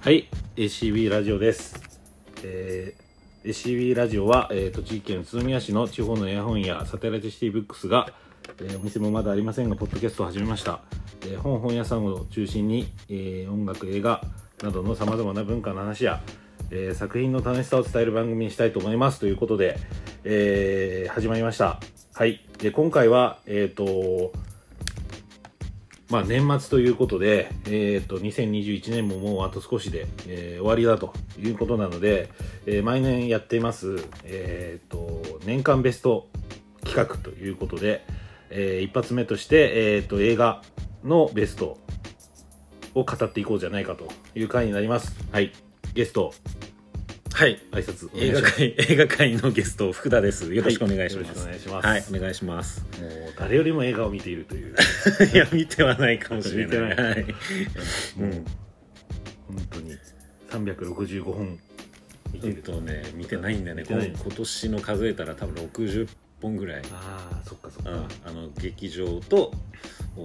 はい ACB ラジオです、えー ACB ラジオは、えー栃木県宇都宮市の地方の絵本やサテライトシティブックスが、えーお店もまだありませんがポッドキャストを始めました、えー本本屋さんを中心に、えー音楽映画などのさまざまな文化の話や、えー作品の楽しさを伝える番組にしたいと思います。ということで、えー始まりました。はい。で今回はえっ、とまあ、年末ということで、えー、と2021年ももうあと少しで、えー終わりだということなので、えー毎年やっています、えー、と年間ベスト企画ということで、えー一発目として、えー、と映画のベストを語っていこうじゃないかという回になります。はい、ゲストはい。挨拶映画界、映画界 のゲスト、福田です。よろしくお願いします。はいよろしくお願いしますはい、お願いします。もう誰よりも映画を見ているという いや、見てはないかもしれない。見てないはい。もう本当に365本見てると。ね、見てないんだよね。今今年の数えたら多分60本ぐらい。ああそっかそっか、うん、あの劇場と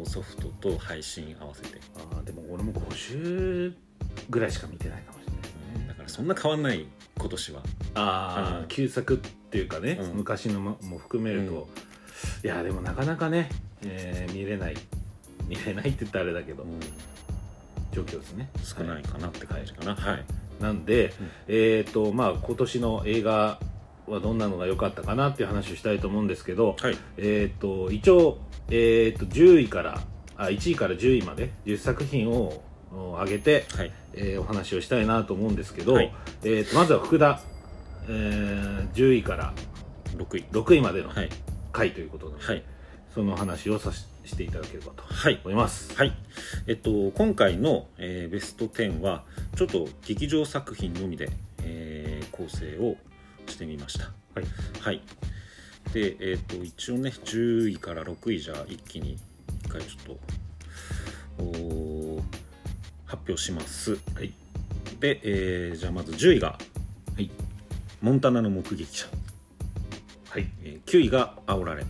ソフトと配信合わせて、あーでも俺も50ぐらいしか見てないかもからそんな変わんない今年は。ああ、うん。旧作っていうかね、うん。昔のもも含めると、いやでもなかなかね、えー見れない。見れないって言ったらあれだけど、うん。状況ですね。少ないかなって感じかな。はい、なんで、うん。えっ、とまあ今年の映画はどんなのが良かったかなっていう話をしたいと思うんですけど、はい。えっ、と一応、えっと10位からあ1位から10位まで10作品をお上げて、はい。えーお話をしたいなと思うんですけど、はい。えーとまずは福田、えー10位から6位。6位までのはい。回ということで、はい。その話をさししていただければとはい。思います。はい、えっと、今回の、えーベスト10はちょっと劇場作品のみで、えー構成をしてみました。はい、はい、で、えっと一応ね10位から6位じゃ一気に一回ちょっとおー発表します。はい。で、えーじゃあまず10位がはい。モンタナの目撃者、はい。えー9位が煽られ。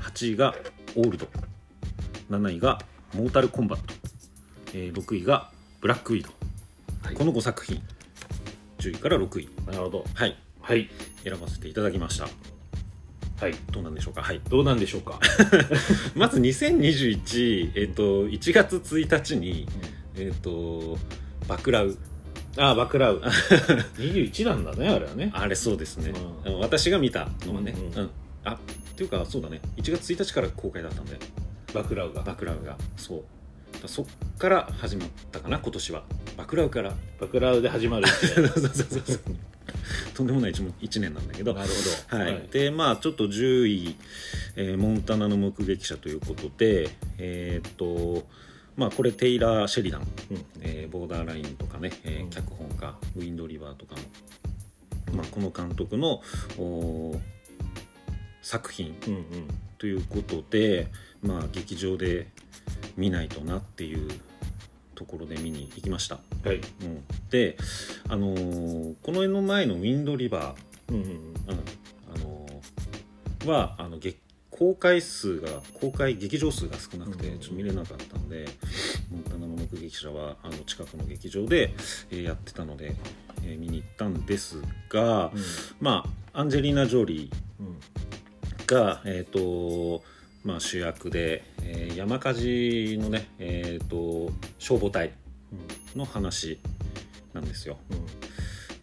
8位がオールド。7位がモータルコンバット、えー6位がブラックウィード、はい。この5作品。10位から6位。なるほど。はい。はい。選ばせていただきました。はい。どうなんでしょうか？はい。どうなんでしょうか、まず2021、えっと1月1日にえっとバクラウ。ああバクラウ。21なんだねあれはね。あれそうですね、う私が見たのはね、うんうん。うん。あっていうかそうだね。1月1日から公開だったんで。バクラウが。バクラウが。そう。だそっから始まったかな今年は。バクラウから。バクラウで始まるって。そうそうそうそう。とんでもない 1, 一年なんだけど。なるほど。はい。でまあちょっと10位、えーモンタナの目撃者」ということでえーっとまあこれテイラー・シェリダン、うん。えーボーダーラインとかね、えーうん。脚本家ウィンドリバーとかの、まあ、この監督の作品。うんうん。ということで、まあ、劇場で見ないとなっていうところで見に行きました。はい。うん、で、あのーこの絵の前のウィンドリバうんうんー、うん。あのーはあのげ公開数が公開劇場数が少なくてうん。ちょっと見れなかったんで、モンタナの目撃者はあの近くの劇場で、えーやってたので、えー見に行ったんですが、まあアンジェリーナ・ジョリーうん。が、えーとまあ、主役で、えー山火事のね、えー、と消防隊の話なんですよ。うん。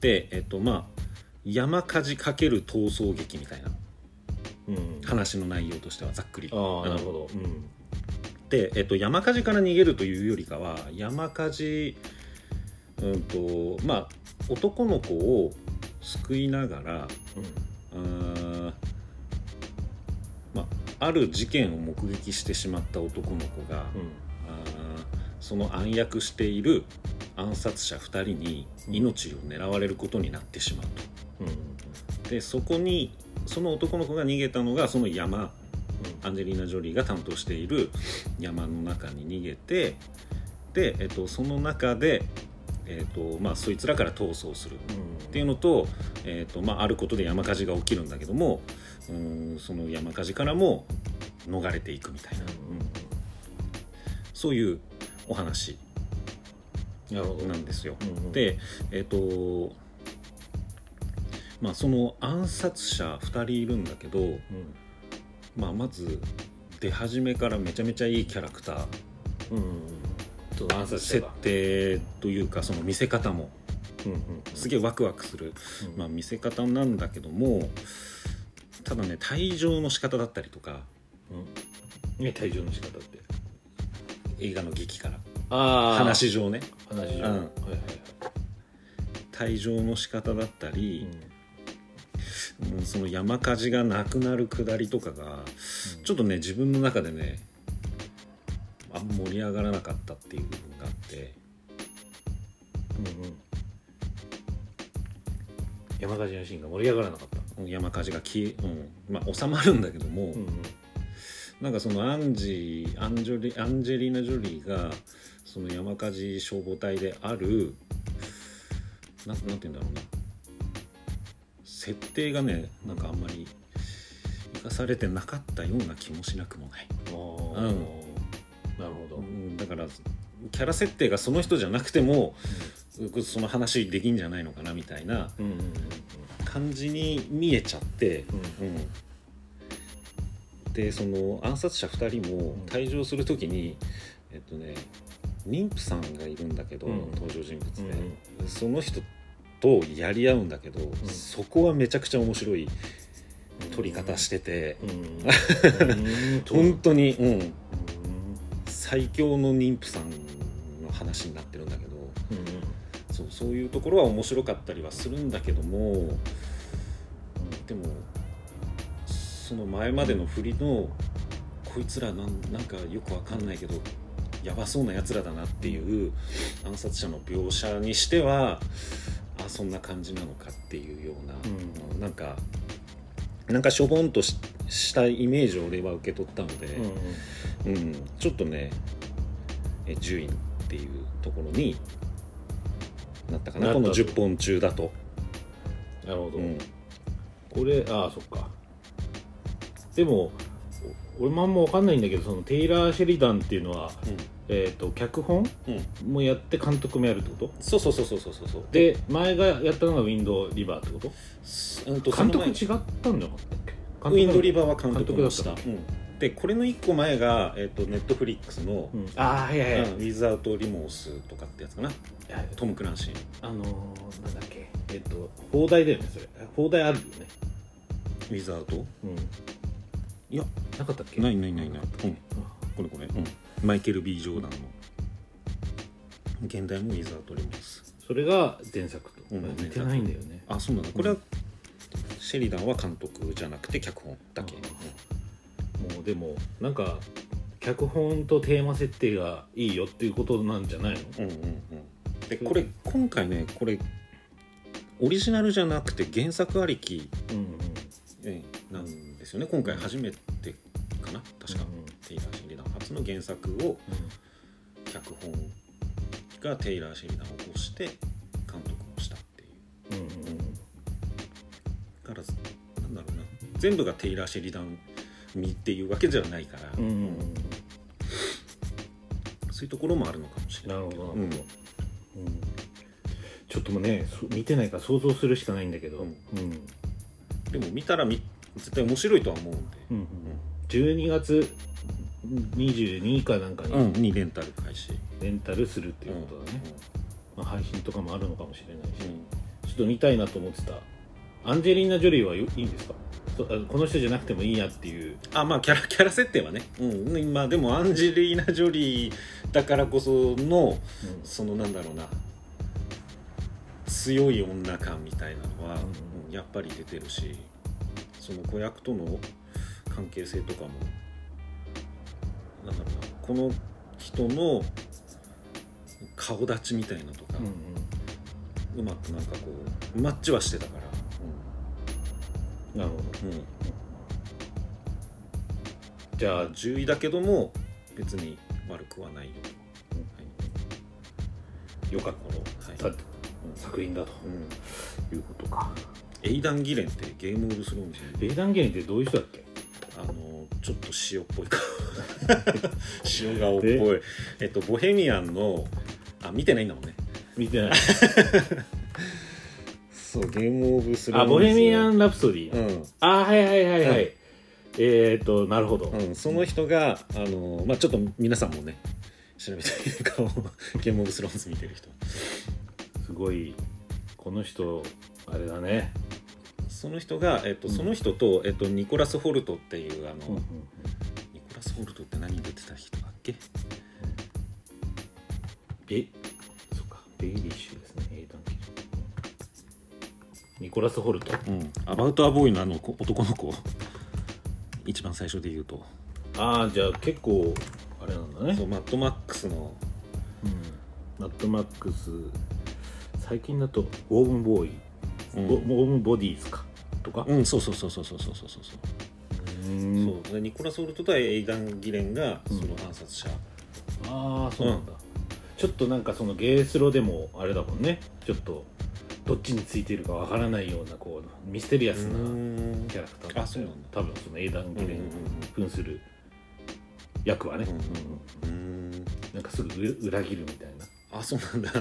で、えーとまあ、山火事かける逃走劇みたいなうんうん話の内容としてはざっくり。ああなるほど。うん。で、えー、と山火事から逃げるというよりかは山火事、うんとまあ、男の子を救いながらうーんまあ、ある事件を目撃してしまった男の子が、うん。あーその暗躍している暗殺者2人に命を狙われることになってしまううんうん。とでそこにその男の子が逃げたのがその山。アンジェリーナ・ジョリーが担当している山の中に逃げてで、えっと、その中で、えっとまあ、そいつらから逃走する。っていうのと,、えーとまあ、あることで山火事が起きるんだけどもうーんその山火事からも逃れていくみたいな、そういうお話なんですよ。うんうん。でえっ、とまあその暗殺者2人いるんだけど、うん。まあ、まず出始めからめちゃめちゃいいキャラクター。うんうんその暗殺者設が定というかその見せ方も。うんうんすげえワクワクする、うん。まあ、見せ方なんだけどもただね退場の仕方だったりとか。うん。ね退場の仕方って？映画の劇から。あ話上ね。話上、うん。はいはいはい。退場の仕方だったうり、んうんその山火事がなくなるくだりとかがちょっとね自分の中でねあんま盛り上がらなかったっていう部分があって。うんうん。山火事のシーンが盛り上がらなかった。山火事が消え、うん。まあ、収まるんだけども、うんうん。なんかそのアンジアンジョリアンジェリーナ・ジョリーがその山火事消防隊であるなんなんて言うんだろうな設定がねなんかあんまり生かされてなかったような気もしなくもない、うん。なるほど、うんだからキャラ設定がその人じゃなくてもその話できんじゃないのかなみたいなうんうんうん感じに見えちゃって、うん。うん。でその暗殺者2人も退場する時に、えっとね妊婦さんがいるんだけど、うん。登場人物で、うんその人とやり合うんだけど、そこはめちゃくちゃ面白い撮り方してて、うん。うん。本当に、うん、うん。最強の妊婦さんの話になってるんだけどうん。そうそういうところは面白かったりはするんだけどもでもその前までの振りのこいつらなんなんかよくわかんないけどやばそうなやつらだなっていう暗殺者の描写にしてはあそんな感じなのかっていうような、うん。なんかなんかしょぼんとししたイメージを俺は受け取ったので、うんうん。ちょっとねえ10位っていうところになったかな。このなったと。10本中だと。なるほど、うん。これああそっか。でもお俺もあんま分かんないんだけどそのテイラー・シェリダンっていうのは、えー、と脚本うんもやって監督もやるってこと？そうそうそうそうそうそう。で前がやったのがウィンド・リバーってこと？うんと監督違ったんじゃなかったっけ？前ウィンドリバーーは監督だったっうん。でこれの1個前が、えっとネットフリックスのうん、ああはいはいはい、うんウィズアウト・リモース」とかってやつかな？トム・クランシーあのー、なんだっけ？えっ、と放題だよねそれ。放題あるよね。ウィズアウトうん。いや。なかったっけ？ないないないない。うん。これこれ、うんマイケル・ B・ ジョーダンの。現代もウィズアウト・リモースそれが前作と、うん。似てないんだよね。あそうなんだこれは、シェリダンは監督じゃなくて脚本だけ、うんもうでもなんか脚本とテーマ設定がいいよっていうことなんじゃないの？うんうんうん。でこれ今回ねこれオリジナルじゃなくて原作ありきうんなんですよね。今回初めてシェリダン初の原作を脚本がテイラー・シェリダンを起こして監督をしたっていう。うんうんだからなんだろうな。全部がテイラー・シェリダン味っていうわけじゃないから、うんうんうん。そういうところもあるのかもしれなないなるほど、うん。ちょっともうねそ見てないから想像するしかないんだけど、ううん。んうん。でも見たらみ絶対面白いとは思うんで、うん12月22かなんかにうん、にレンタル開始。レンタルするっていうことだね、まあ、配信とかもあるのかもしれないし、うん。ちょっと見たいなと思ってた。アンジェリーナ・ジョリーはいいんですか？この人じゃなくてもいいやっていう。あまあキャラキャラ設定はね、うん、まあでもアンジェリーナ・ジョリーだからこそのそのなんだろうな。強い女感みたいなのは、うん。うんやっぱり出てるしその子役との関係性とかもなんだろうな。この人の顔立ちみたいなとか、うまくなんかこうマッチはしてたから、なるほど。じゃあ10位だけども別に悪くはないよ。と、よかっはい。た作品だと。うん。いうことか。エイダン・ギレンってゲーム・オブ・スローンダンゲンってどういう人だっけ？あのちょっと塩っぽい顔 塩顔っぽい。えっとボヘミアンのあ見てないんだもんね。見てない。そうゲームオブスローンあボヘミアン・ラプソディ、うん。あはいはいはいはい、うん。えーっとなるほど、うん、その人があのまあちょっと皆さんもね調べてみるかゲームオブスローンズ見てる人。すごい。この人あれだね、その人が、えっとうんその人と、えっと、ニコラス・ホルトっていうあの、うんうんニコラス・ホルトって何に出てた人だっけ？ベそっか。ベイリッシュですね。英単記ニコラス・ホルト？うん。アバウト・ア・ボーイのあの子男の子。一番最初で言うと、ああじゃあ結構あれなんだね。そうマッドマックスの。うん。マッドマックス最近だとウォームボーイ、うんウォームボディーズか。とか？うんそうそうそうそうそうそうそう。そううんそう。でニコラス・ホルトとエイダン・ギレンがうん。その暗殺者、ああそうなんだ、ちょっとなんかそのゲースロでもあれだもんね。ちょっとどっちについているかわからないようなこうミステリアスなうん。キャラクターだった。よあそうなんだ。多分その英断儀連うんうん扮する役はね、うんうんうん。なんかすぐ裏裏切るみたいな、あそうなんだ、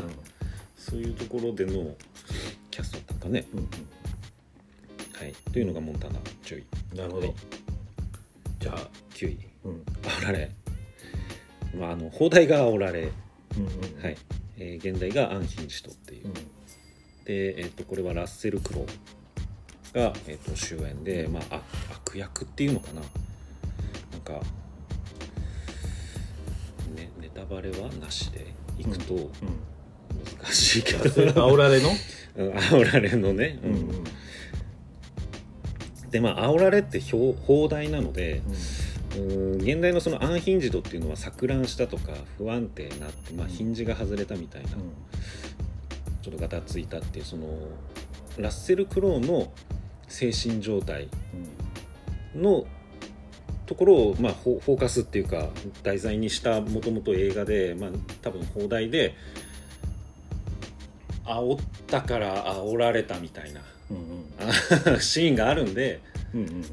そういうところでのキャストだったんかねうんうん。はい。というのがモンタナ10位なるほど、はいじゃあ、9位うん。煽られ。まああの放題が煽られ。うんうん。はい、えー現代がアンヒンジトっていう、うん。で、えー、とこれはラッセル・クロウ。が、えー、と主演で、まあ、悪悪役っていうのかな。なんか、ね、ネタバレはなしでいくとうん。難しいけど、あそれ煽られの、うん煽られのね、うんうんでまあ煽られって表放題なのでうん現代のそのアンヒンジドっていうのは錯乱したとか不安定になって、まあ、うん。ヒンジが外れたみたいな、ちょっとガタついたっていうそのラッセル・クロウの精神状態のところを、まあ、フォフォーカスっていうか題材にしたもともと映画で、まあ、多分放題で煽ったから煽られたみたいなうんうん。あ シーンがあるんでうんうん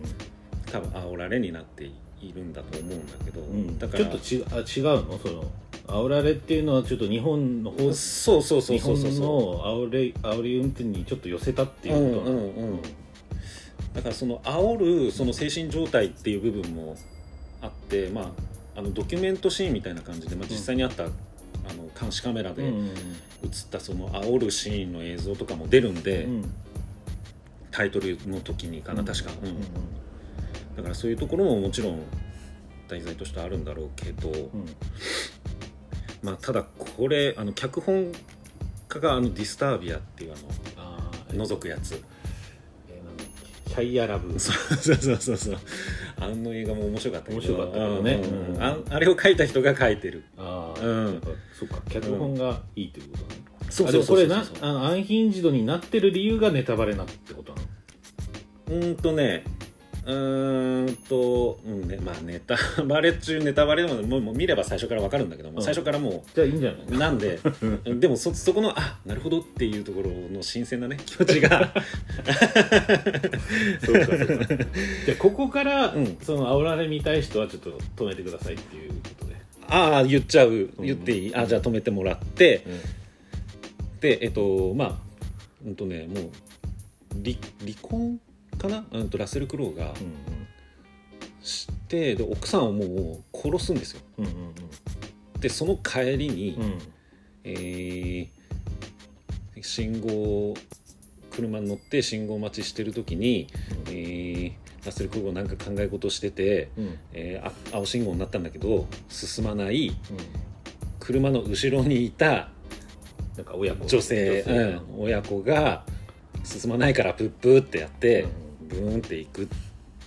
多分煽られになっているんだと思うんだけど、うん。うんだからちょっとちあ違うの？その煽られっていうのはちょっと日本の方そうそうそうそうそうその煽り煽り運転にちょっと寄せたってういうことなの？うんうんうん。だからその煽るその精神状態っていう部分もあってまああのドキュメントシーンみたいな感じで、まあ、実際にあった、あの監視カメラでうんうん。映ったその煽るシーンの映像とかも出るんで、うんタイトルの時にかな確か、うんうんだからそういうところももちろん題材としてあるんだろうけど、うん。まあただこれあの脚本家があのディスタービアっていうああの覗くやつ。えーなんだっけ？シャイアラブ。そうそうそうそうあの映画も面白かったけど。面白かったけどね。うんうんうん。ああれを書いた人が書いてる。ああ、うん。そっか。脚本がいいということね、そうあでもこれなそうあのアンヒンジドになってる理由がネタバレなってことなの？うーんとねうーんと、うんね、まあネタバレ中ネタバレでももうもう見れば最初から分かるんだけども、うん。最初からもじゃあいいんじゃないうなんで でもそそこのあなるほどっていうところの新鮮なね気持ちが。そうかそうか。じゃあここから、うん。その煽られ見たい人はちょっと止めてくださいっていうことで、ああ言っちゃう。言っていい、あじゃあ止めてもらってでえっとまあうんとねもう離離婚かな、うん、とラッセル・クロウがうんしてで奥さんをもう殺すんですよ。うんうんでその帰りに、うん。うんえー信号車に乗って信号待ちしてる時に、えーラッセル・クロウがなんか考え事してて、うん。うんえーあ青信号になったんだけど進まない車の後ろにいたなんか親子女性うん、親子が進まないからプップーってやって、ブーンっていく。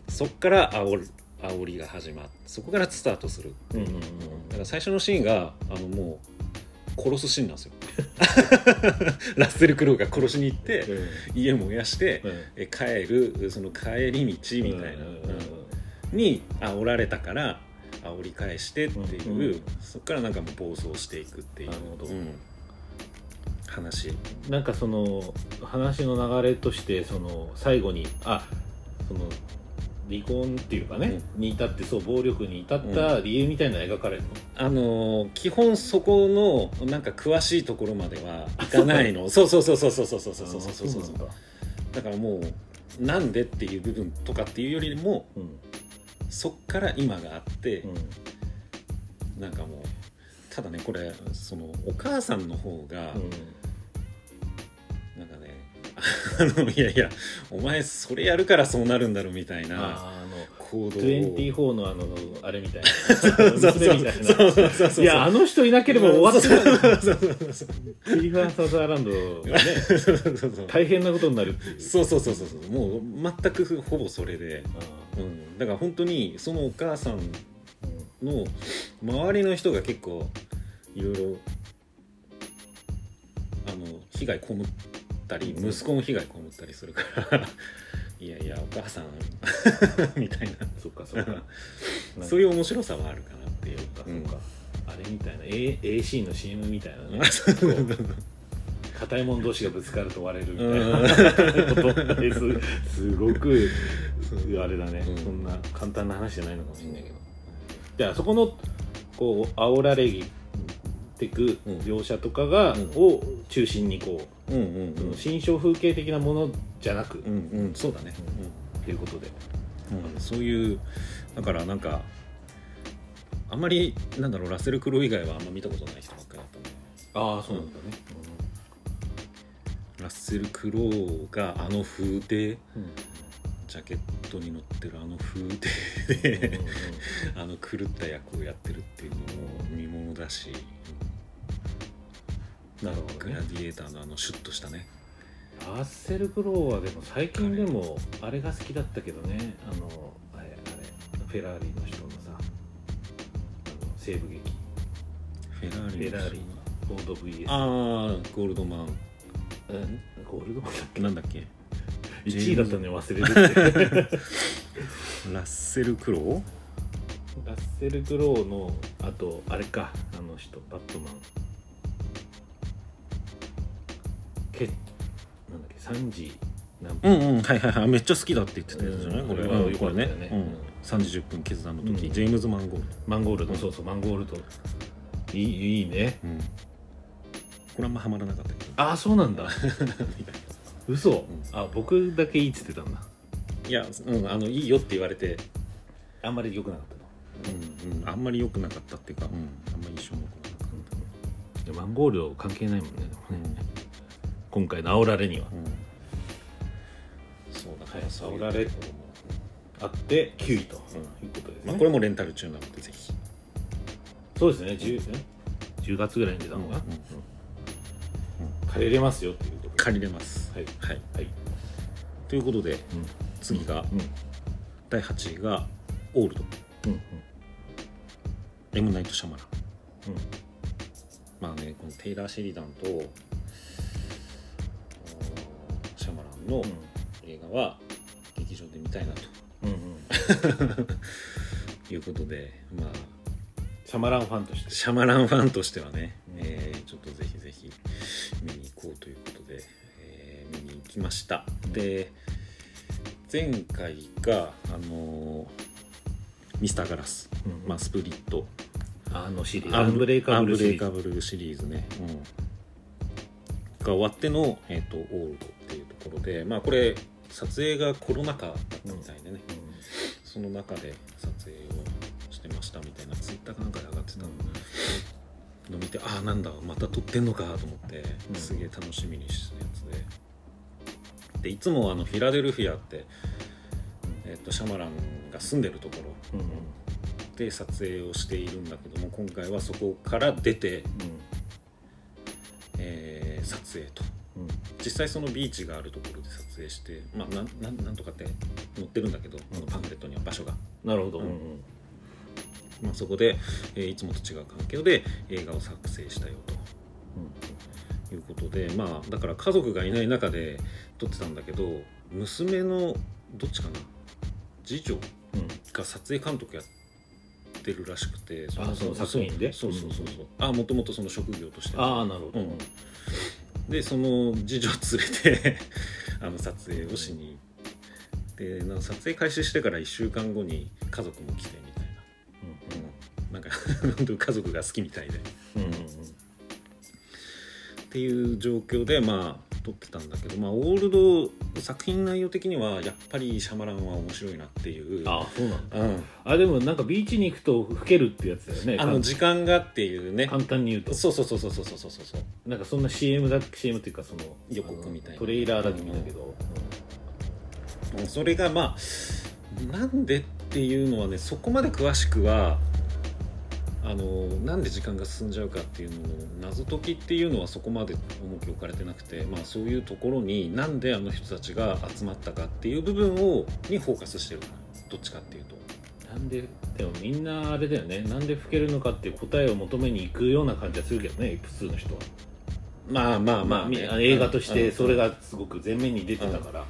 そっから煽る煽りが始まってそこからスタートする。うんうんうん。だから最初のシーンがあのもう殺すシーンなんですよ。ラッセル・クロウが殺しに行って、うん。家燃やして、うん。え帰るその帰り道みたいな、うんうんうん。うん。に煽られたから煽り返してっていう、うんうんそこからなんかもう暴走していくっていう。なるほど。うん話。なんかその話の流れとしてその最後にあその離婚っていうかね、に至ってそう暴力に至った理由みたいなの描かれるの、あのー基本そこのなんか詳しいところまではいかないの。そうそうそうそうそうそうそうそうそうそうそうだだからもうなんでっていう部分とかっていうよりもうんそっから今があって、うんなんかもうただねこれそのお母さんの方が、なん あのいやいやお前それやるからそうなるんだろみたいな。あの行動を24のあのあれみたいな。娘みたいな。そうそうそうそう。いやあの人いなければ終わってたクリファーサザーランドがね大変なことになるっていう。そうそうそうそうそう。もう全くほぼそれで、あうん、だから本当にそのお母さんーの周りの人が結構いろいろあの被害被ったりうん。息子も被害被ったりするから。いやいやお母さん。みたいな。そっかそっ か。そういう面白さはあるかなっていうか。うん。そうか。あれみたいな。A AC の CM みたいな。ね硬いもん同士がぶつかると割れるみたいな。ことです。すごくあれだね、うん。そんな簡単な話じゃないのかもしれないけど。じゃあそこのこう煽られてくうん。描写とかが、うん。を中心にこう、うんうんうん。心象風景的なものじゃなく、うんうん。そうだね、ということで。うん。そういうだからなんかあんまりなんだろうラッセル・クロウ以外はあんま見たことない人ばっかりだったああそうなんだね、ラッセル・クロウがあの風でうんジャケットに乗ってるあの風うんうんで あの狂った役をやってるっていうのも見ものだし、なるほどグラねディエーターのあのシュッとしたね。ラッセル・クロウはでも最近でもあれが好きだったけどね。あのあれあれ。フェラーリの人のさあの西部劇。フェラーリフェラーリ。フォード VS ああゴールドマン。うんゴールドマンだっけ？なんだっけ？1位だったのに忘れるって。ラッセル・クロウラッセル・クロウのあとあれか。あの人バットマン3時何分？うんうんはいはいはい。めっちゃ好きだって言ってたやつじゃない、うん。これこれはこれねったよね。うん、3時10分決断の時、うん。ジェームズ・マンゴールマンゴールド、うんそうそう。マンゴールド。いいいいね。ド、うん、これあんまハマらなかったけど。ああそうなんだ。嘘、ん。あ僕だけいいっつってたんだ。いや、うん、あのいいよって言われて、あんまり良くなかったの。うんうん、あんまり良くなかったっていうか、うん、あんまり印象も良くなかっいやマンゴールド関係ないもんねでもた、ね、今回の煽られには。うん。そうだからはいそういう煽られあって9位といううん。ことですね、まあ、これもレンタル中なのでぜひ。そうですね。10, 10月ぐらいに出たのが、借りれますよっていうことで。借りれます。はい。はい。はい。ということでうん。次が、うん。第8位がオールド。うんうん。エム・ナイト・シャマランうん。まあねこのテイラー・シェリダンとの映画は劇場で見たいなと。うんうん。いうことでまあ。シャマランファンとして。シャマランファンとしてはね、うん。えーちょっとぜひぜひ見に行こうということで、えー見に行きました、うん。で前回があのーミスターガラス、うん。まあ、スプリット。あのシリーズ。アンブレイカブルシリーズ。アンブレイカブルシリーズね、うん、が終わっての、えー、とオールドところでまあこれ撮影がコロナ禍だったみたいでね、その中で撮影をしてましたみたいなツイッターかなんかで上がってたの。の見てああなんだまた撮ってんのかと思ってうん。すげえ楽しみにしてたやつで。でいつもあのフィラデルフィアって、えっとシャマランが住んでるところうんうん。で撮影をしているんだけども今回はそこから出て、えー撮影と。うんうん実際そのビーチがあるところで撮影してまあなんなんなんとかって載ってるんだけど、あのパンフレットには場所が、なるほど、ううんんうん。まあ、そこで、えーいつもと違う環境で映画を作成したよと。いうことでまあだから家族がいない中で撮ってたんだけど娘のどっちかな？次女うん。が撮影監督やってるらしくてあその作品で？そうそうそうそう。あもともとその職業として。ああなるほど、うんでその次女を連れて あの撮影をしにでなんか撮影開始してから1週間後に家族も来てみたいな、うん、なんか 本当に家族が好きみたいで。うんうん。っていう状況でまあ撮ってたんだけど、まあ、オールド作品内容的にはやっぱりシャマランは面白いなっていう。ああそうなんだ。うん、あでもなんかビーチに行くと老けるってやつだよね。あの時間がっていうね。簡単に言うと。そうそうそうそうそうそうそうそう。なんかそんな CM だ CM っていうかその予告みたいな。トレーラーだけ見たけど、うん。それがまあなんでっていうのはねそこまで詳しくはあのなんで時間が進んじゃうかっていうのの謎解きっていうのはそこまで重きを置かれてなくて、まあ、そういうところになんであの人たちが集まったかっていう部分をにフォーカスしてるどっちかっていうと。なんででもみんなあれだよね。なんで老けるのかっていう答えを求めに行くような感じはするけどね普通の人は。まあまあままあ、あ、ね。み映画としてそれうんがすごく前面に出てたから、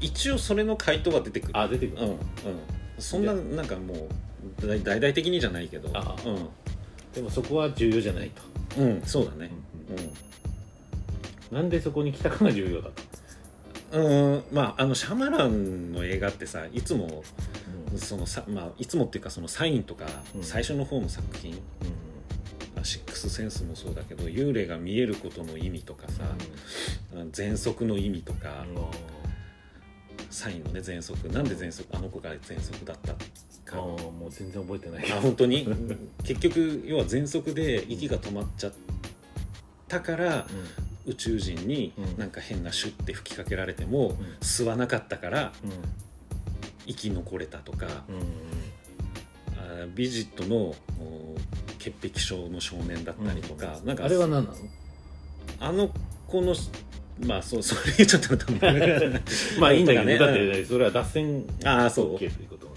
一応それの回答は出てくる。あ出てくる、うんうん。そんななんかもう大大々的にじゃないけど。あうでもそこは重要じゃないと、ん、うん、そうだね。なんでそこに来たかが重要だと、うん、うん、まああのシャマランの映画ってさいつもそのさ、まあ、いつもっていうかそのサインとか、うん。最初の方の作品。まあシックスセンスもそうだけど幽霊が見えることの意味とかさ、喘息の意味とか、サインのね喘息。なんで喘息？あの子が喘息だった？あかーもう全然覚えてないあ本当に？結局要は喘息で息が止まっちゃったから宇宙人にうん。なんか変なシュッて吹きかけられてもん。吸わなかったからうん。生き残れたとか、うん。あビジットのお潔癖症の少年だったりとか、なんかあれは何なの？あの子のまあそうそれちょっと多分まあいいんだけど ね。だってそれは脱線ああそう。OK ということ、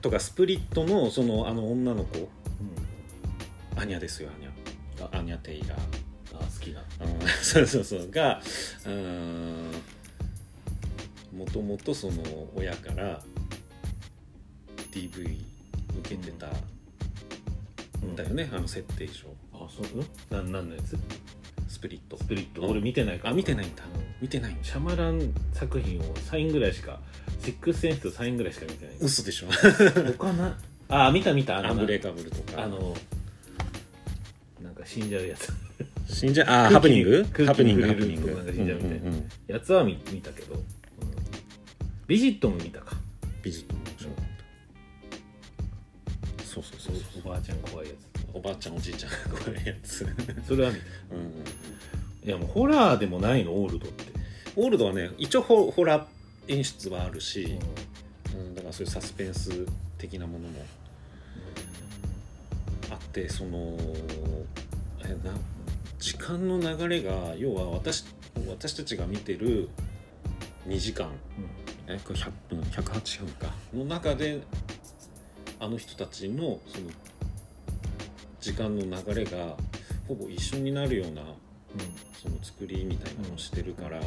とかスプリットのそのあの女の子。うん。アニャですよアニャ。あアニャ・テイラー。あ好きなうん。そうそうそう。がうん。もともとその親から DV 受けてた。ん。だよね、あの設定上あそう。な何のやつ？スプリット。スプリット。うん。俺見てないから。あ見てないんだ、うん見てないシャマラン作品をサインぐらいしかシックスセンスとサインぐらいしか見てない。嘘でしょ。他な あ見た見た。あのアンブレイカブルとか。あのなんか死んじゃうやつ。死んじゃあ空気ハプニング？ハプニングハプニングとなんか死んじゃうみたいなうんうんうん。やつは見見たけど、うんビジットも見たか。ビジットも面白かった。そうそうそうそう。おばあちゃん怖いやおばあちゃんおじいちゃんが これやつ、うんつ。それは見た。うん、いやもうホラーでもないの？オールドって、オールドはね一応ホホラー演出はあるし、うん、だからそういうサスペンス的なものも。あってそのえな時間の流れが要は私私たちが見てる2時間。えこれ100分108分か。の中であの人たちのその時間の流れがほぼ一緒になるようなその作りみたいなのをしてるから、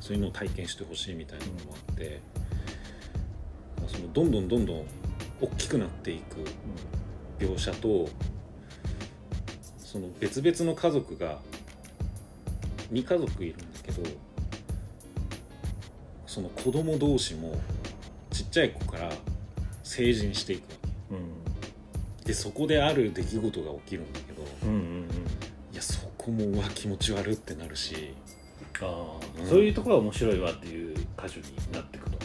そういうのを体験してほしいみたいなのもあって、そのどんどんどんどん大きくなっていく描写とその別々の家族が2家族いるんだけどその子供同士もちっちゃい子から成人していくでそこである出来事が起きるんだけどうんうんうん。うんいやそこもうわ気持ち悪ってなるし。ああ、うん。そういうところが面白いわっていう歌手になっていくと。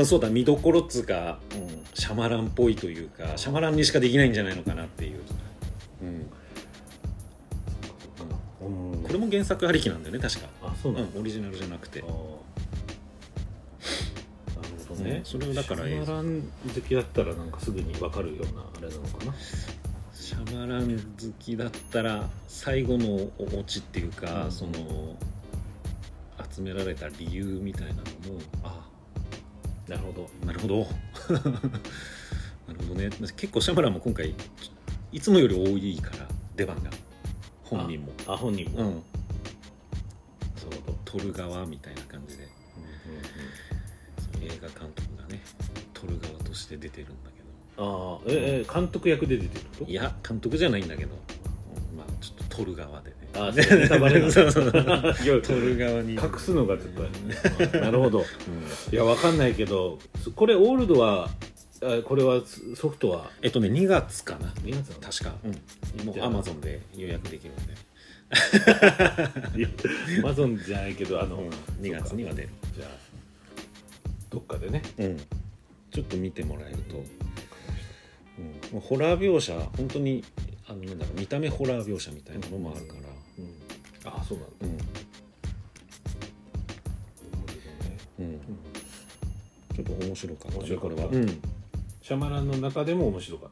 あそうだ見どころっつうか、うん、シャマランっぽいというかシャマランにしかできないんじゃないのかなっていう、うん、うん。これも原作ありきなんだよね確か、あそうなんだ、うん、オリジナルじゃなくてね、うんそれをだからシャマラン好きだったらなんかすぐに分かるようなあれなのかな。シャマラン好きだったら最後のオチっていうか、うん。その集められた理由みたいなのもあなるほど。なるほど。なるほどね。結構シャマランも今回いつもより多いから出番が。本人も。あ本人も、うん。なるほど、撮る側みたいなして出てるんだけああええ監督役で出てるどいや監督じゃないんだけど、うんまあちょっと撮撮る側でね。あそうネタバレなんだ。そうそういや 撮る側に。隠すのがちょっと。あれ なるほど。うん。いやわかんないけどこれオールドはあこれはソフトは？えっとね2月かな。2月なの？確か、うん、もうじゃあアマゾンで予約できるんで、いマゾンじゃないけどあの、うん、2月には出る。じゃあどっかでね。うんちょっと見てもらえると、うん、ホラー描写本当にあのなんだろう見た目ホラー描写みたいなのもあるから、うん。あそうなんだ。うん。うん。うん。ちょっと面白かったねこれは、うん。シャマランの中でも面白かっ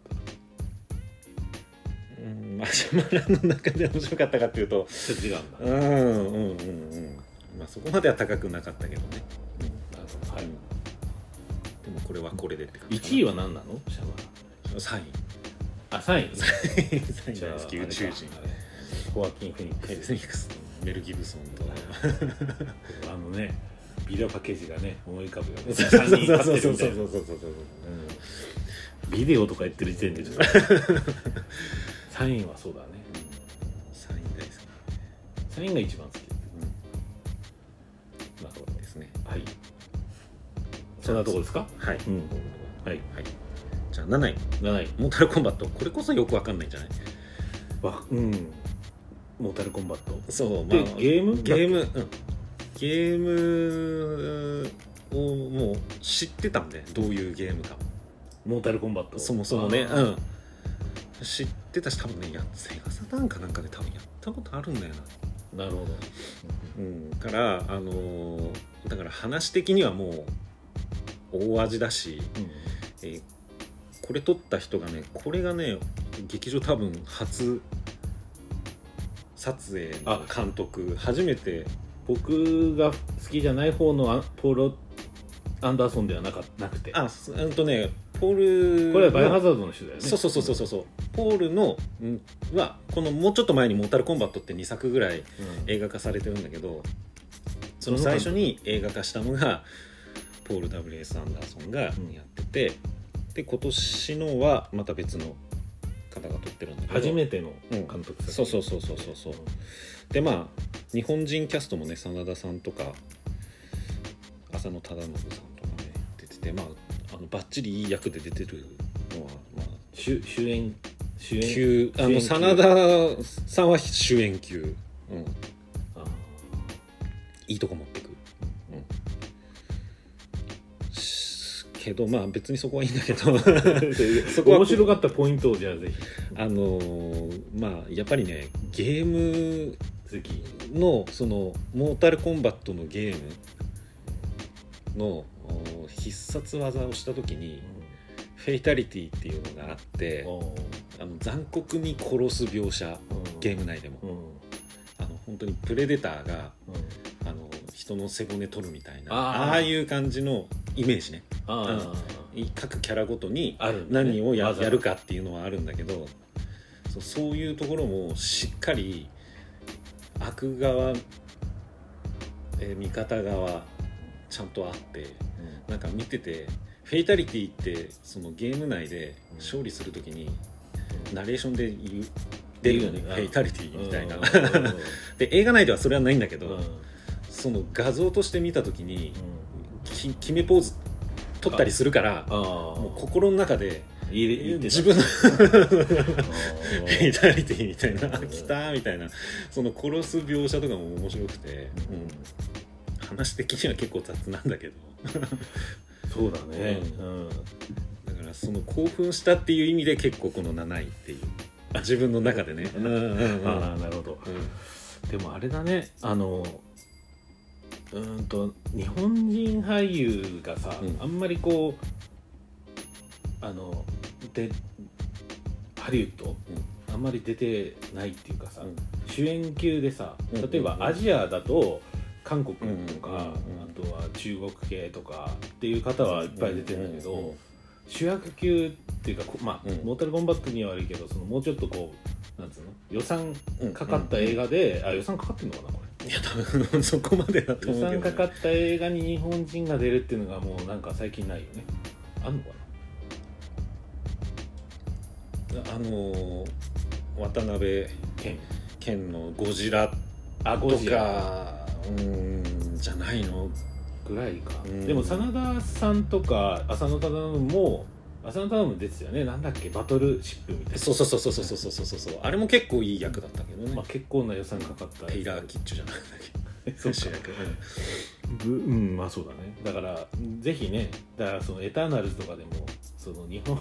た。うん。まあシャマランの中で面白かったかっていうと。違うんだ、うんうんうんうん。まあそこまでは高くなかったけどね、なるほど。はい。うんでもこれはこれでって感じ。1位は何なの？シャマ3位。ランあ3位。3位じゃあ大好き宇宙人。ホアキン・フェニックフェスニックス。メル・ギブソンと あのねビデオパッケージがね思い浮かぶよね。そうそう3人立そうそう。ってるみたいな。そうそうそううん。ビデオとか言ってる時点でちょっと。サインはそうだね。3位大好き。サインが一番好き。なるほど。ですね。はいそんなとこですか？はい、うん。はい。はい、じゃあ7位。7位。モータルコンバット。これこそよくわかんないんじゃない？わうん。モータルコンバット。そうでゲーム？ゲーム、うん、ゲームをもう知ってたんでどういうゲームか。モータルコンバット。そもそもねうん。知ってたし多分ねやセガサターンかなんかで多分やったことあるんだよな。なるほど。うん、からあのーだから話的にはもう大味だし、うん。えーこれ撮った人がねこれがね劇場多分初撮影の監督。初めて。僕が好きじゃない方のアポーロ・アンダーソンではなかなくて。あすうんとねポールこれはバイオハのザードの人だよね。そうそうそうそうそう。そうポールのんはこのもうちょっと前に「モータルコンバット」って2作ぐらいうん。映画化されてるんだけどその最初に映画化したのがポール・ W.S. アンダーソンがやってて、で今年のはまた別の方が撮ってるんだけど初めてのうん。監督作そうそうそうそうそうそう。でまあ日本人キャストもね真田さんとか浅野忠信さんとかね出ててまああのバッチリいい役で出てるのはまあ主主演主演級あの真田さんは主演級、うん、あいいとこ持ってく、けどまあ別にそこはいいんだけど。ー そこは面白かったポイントをじゃあぜひ。あのーまあやっぱりねゲームのそのモータルコンバットのゲームのお必殺技をした時にフェイタリティっていうのがあっておあの残酷に殺す描写ゲーム内でも。あの本当にプレデターがあの人の背骨取るみたいなああいう感じのイメージね。あ各キャラごとに何をや,、るかっていうのはあるんだけどそうそういうところもしっかり悪側、えー味方側ちゃんとあってなんか見ててフェイタリティってそのゲーム内で勝利するときにナレーションで言う出るよね。フェイタリティみたいな。うん。うん。う んで映画内ではそれはないんだけど、うん。その画像として見た時にき決めポーズ取ったりするからもう心の中で自分のフあェイ タリティみたいなうん来たみたいなその殺す描写とかも面白くて、うん。話的には結構雑なんだけど。そうだね。ううん。だからその興奮したっていう意味で結構この7位っていう自分の中でね。うんうんうん。ああなるほど。でもあれだね。あのうーんと日本人俳優がさ、うん。あんまりこうあのでハリウッド、あんまり出てないっていうかさ、うん。主演級でさうん。例えばアジアだと韓国とか、うん。うん。うん。あとは中国系とかっていう方はいっぱい出てるんだけど、うん。うん。うん。主役級っていうかこまあ、うん。モータルコンバットには悪いけどそのもうちょっとこうなんつうの予算うん。かかった映画で、あ予算かかってんのかなこれいや多分そこまでだと予思うけど、ね、算かかった映画に日本人が出るっていうのがもうなんか最近ないよね。あんのかあのー渡辺な剣県のゴジラとかうーんじゃないの？ぐらいか。うん。でも真田さんとか浅野忠信も浅野出てたよね。なんだっけ？バトルシップみたいな。そうそうそうそうそうそうそうそうそう。あれも結構いい役だったけどね、まあ、結構な予算かかった。テイラー・キッチュじゃなくて そうか。主役ぶうん。まあそうだね。だからぜひねだからそのエターナルズとかでもその日本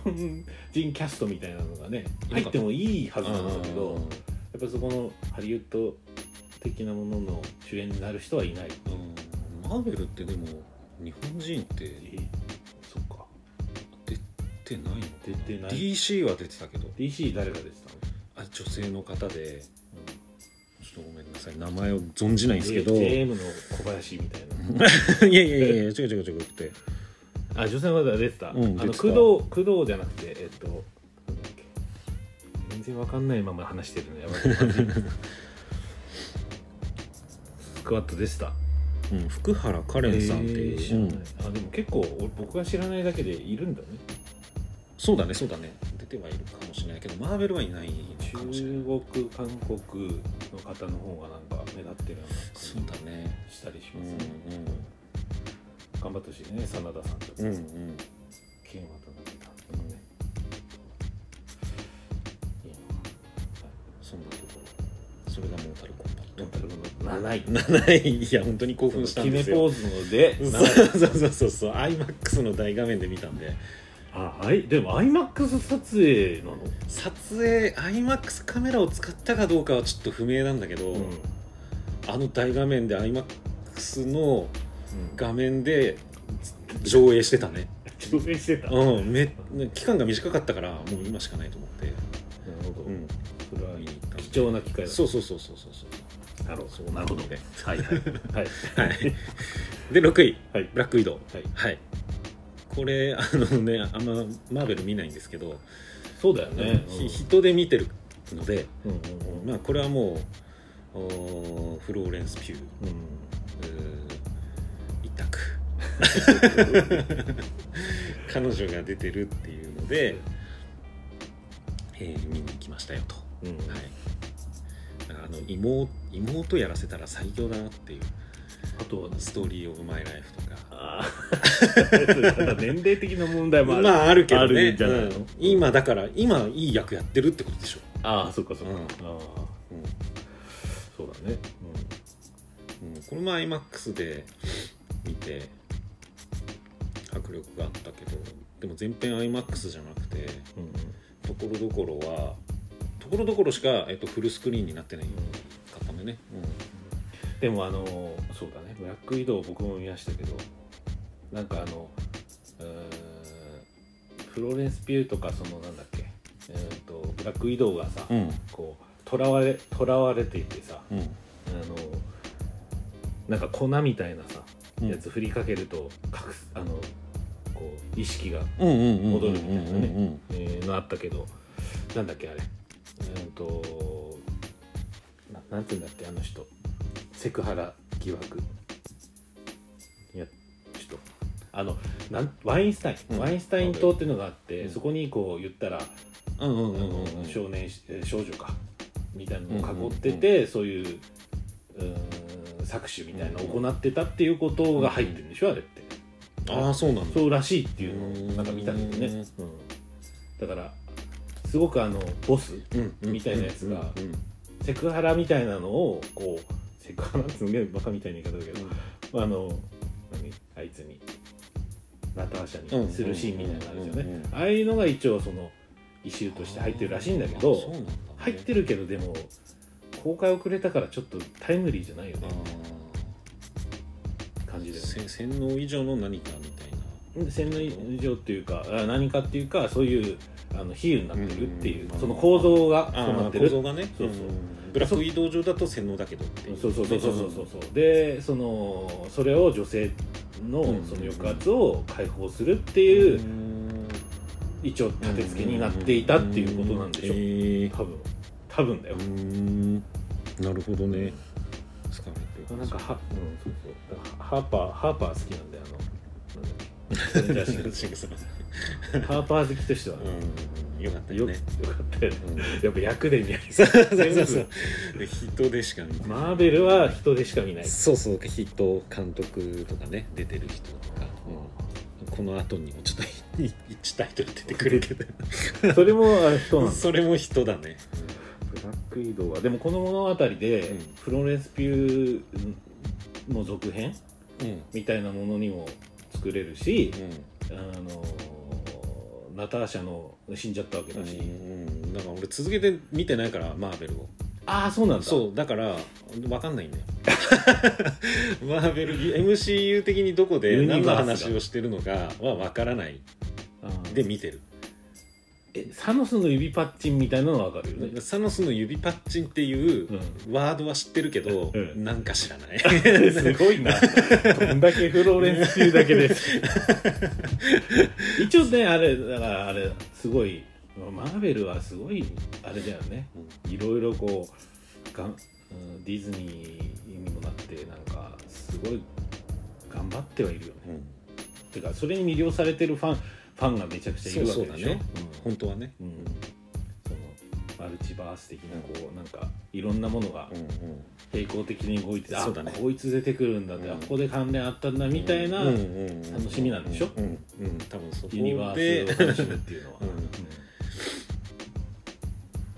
人キャストみたいなのがね入ってもいいはずなんだけどやっぱそこのハリウッド的なものの主演になる人はいない。うん。マーベルってでも日本人っててないの？出てない。DC は出てたけど。DC 誰が出てたの、あ女性の方で。ちょっとごめんなさい。名前を存じないんですけど。JM の小林みたいな。いやいやいや違う違う違うってあ女性の方が出てた、うんあの工藤工藤じゃなくてえっと全然わかんないまま話してるのやばい。スクワットでした。うん、福原カレンさんっていう、えーうんあでも結構俺僕が知らないだけでいるんだねそうだねそうだね。出てはいるかもしれないけどマーベルはいない中かもしれない。国韓国の方の方がなんか目立ってるようなそうだね。したりしうますね、ん頑張ってほしいね真田さんとか、うんうんうん剣渡辺さんとかね。いいそんなところそれがモータルコンバット。なモータルコンバット。7位7位いや本当に興奮したんですよ。決めポーズのでそうそうそうそうそう。iMAX の大画面で見たんであはいでも iMAX 撮影なの、撮影 iMAX カメラを使ったかどうかはちょっと不明なんだけど、あの大画面で iMAX の画面で上映してたね。上映してた、なるうんめ期間が短かったからもう今しかないと思って、ほど、うん、それは貴重な機会だ。そうそうそうそうそうそう。なるほそうどなるほどではい はい。はい。はい。で6位。はい。ブラックウィドウ。はい。はいこれあのねあんまマーベル見ないんですけど、そうだよね、ひ人で見てるので、うんうんうん。まあこれはもうフローレンス・ピューうん。一択。彼女が出てるっていうので、えー見に行きましたよと、うん。はい、あの妹妹やらせたら最強だなっていうあとはストーリー・オブ・マイ・ライフとか。あー。ただ年齢的な問題もある、まああるけどあねうん。今だから今いい役やってるってことでしょ、ああそっかそっか、うん。ああうん。そうだね。うん、これも iMAX で見て迫力があったけどでも全編 iMAX じゃなくてうんうん。ところどころはところどころしか、えっと、フルスクリーンになってないかったね。ね、でもあのそうだね。ブラックウィドウ僕も見ましたけどなんかあのフローレンス・ピューとかそのなんだっけえーとブラックウィドウがさ、うん。こうとらわれとらわれていてさうん。あのなんか粉みたいなさ、うん。やつ振りかけると隠すあのこう意識が、うんうんうん戻るみたいなねのあったけどなんだっけあれ。えっ、とななんていうんだっけあの人セクハラ疑惑。いや人あのなんワインスタイン、うん。ワインスタイン島っていうのがあって、うん。そこにこう言ったら、うんうんうん少年しえー少女かみたいなのを囲ってて、そういううーん搾取みたいなのを行ってたっていうことが入ってるんでしょあれって。ああそうなんだ。そうらしいっていうのをなんか見たんだよね、うん、だからすごくあのボスみたいなやつがうんうん。セクハラみたいなのをこうセクハラすげえバカみたいな言い方だけど、あの何？あいつにナターシャにするシーンみたいなのあるじゃんね、うんうんうんうん。ああいうのが一応そのイシューとして入ってるらしいんだけどね入ってるけどでも公開遅れたからちょっとタイムリーじゃないよね。感じで、せ洗脳以上の何かみたいな。洗脳以上っていうかあ何かっていうかそういうあの比喩になってるっていう、うんその構造がそうなってる。構造がね。そうそう。んブラック移動上だと洗脳だけどそうそうそう。そうそうそう。でそのそれを女性のうんその抑圧を解放するっていう一応立て付けになっていたっていうことなんでしょへー多分。多分だよ。なるほどね。スカーレットなんかは、うん、そうそう。ハーパーハーパー好きなんだよあのなんだっけ ハーパー好きとしては、うん。よかったよよよねかったよね、うん。やっぱ役で見ない。そうそうそう。そう人でしか見てない。マーベルは人でしか見ない。そうそう人監督とかね出てる人とか、うん。この後にもちょっと1タイトル出てくるけど。それもあれ人なんだ。それも人だね、ブラックイドウは。でもこの物語で、うん。フローレンス・ピューの続編うん。うんみたいなものにも作れるし、あのナターシャの死んじゃったわけだし、うん、だから俺続けて見てないからマーベルを。ああそうなんだ。そうだから分かんないんだよ。マーベル MCU 的にどこで何の話をしてるのかは分からない。で見てるえサノスの指パッチンみたいなのは分かるよね。サノスの指パッチンっていううワードは知ってるけど、うんなんか知らない。すごいな。どんだけフローレンス級だけで。す 一応ねあれだからあれすごいマーベルはすごいあれだよね。いろいろこうがん、うん、ディズニーにもなってなんかすごい頑張ってはいるよね。うん。てかそれに魅了されてるファンファンがめちゃくちゃいるわけでしょ。そうそうだね。本当はね。うん。うんそのマルチバース的なこうなんかいろんなものがうんうん。並行的に動いてて、そうだね。あこいつ出てくるんだって、うん。あここで関連あったんだみたいな、うんうんうん楽しみなんでしょ？うんうん。多分そこで。ユニバースを楽しむっていうのは、うん。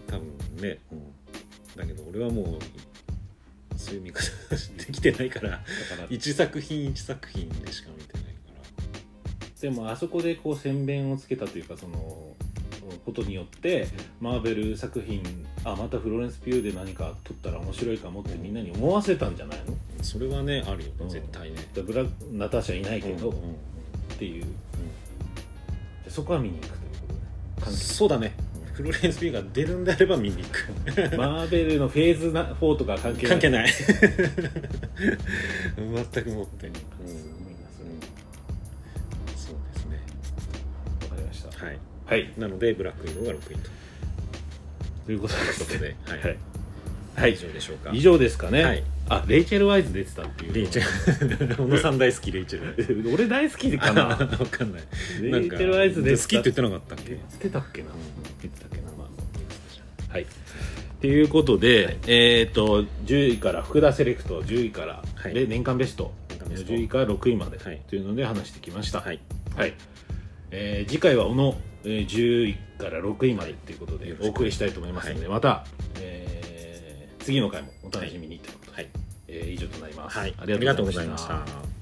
多分ね、うん、だけど俺はもうそういう見方できてないから一作品一作品でしか見てない。かでもあそこでこう宣伝をつけたというかそのことによってマーベル作品あまたフローレンス・ピューで何か撮ったら面白いかもってみんなに思わせたんじゃないの？らそれはねあるよね、うん。絶対ね。でブラナターシャいないけど、うんうん。っていう。でそこは見に行くということでそうだね。フローレンス・ピューが出るんであれば見に行く。マーベルのフェーズな4とか関係ない。関係ない。全くもって、うんはい。はい。なのでブラックイドウが6位と。ということでで、はい。はい、はい。以上でしょうか。以上ですかね、はい。あレイチェル・ワイズ出てたっていう。レイチェル 小野さん大好きレイチェル。俺大好きかな。わかんない。レイチェル・ワイズ出てた好きって言ってなかったっけ？言ってたっけな、ん。言ってたっけな？まあはい。ということで、はい。えっ、と10位から福田セレクト10位から、はい。で年間ベスト。年間ベスト。10位から6位まではい。というので話してきました。はい。はい、えー次回は小野、えー10位から6位までということでお送りしたいと思いますので、また、えー次の回もお楽しみにということで、はい。えー以上となります、はい。あありがとうございました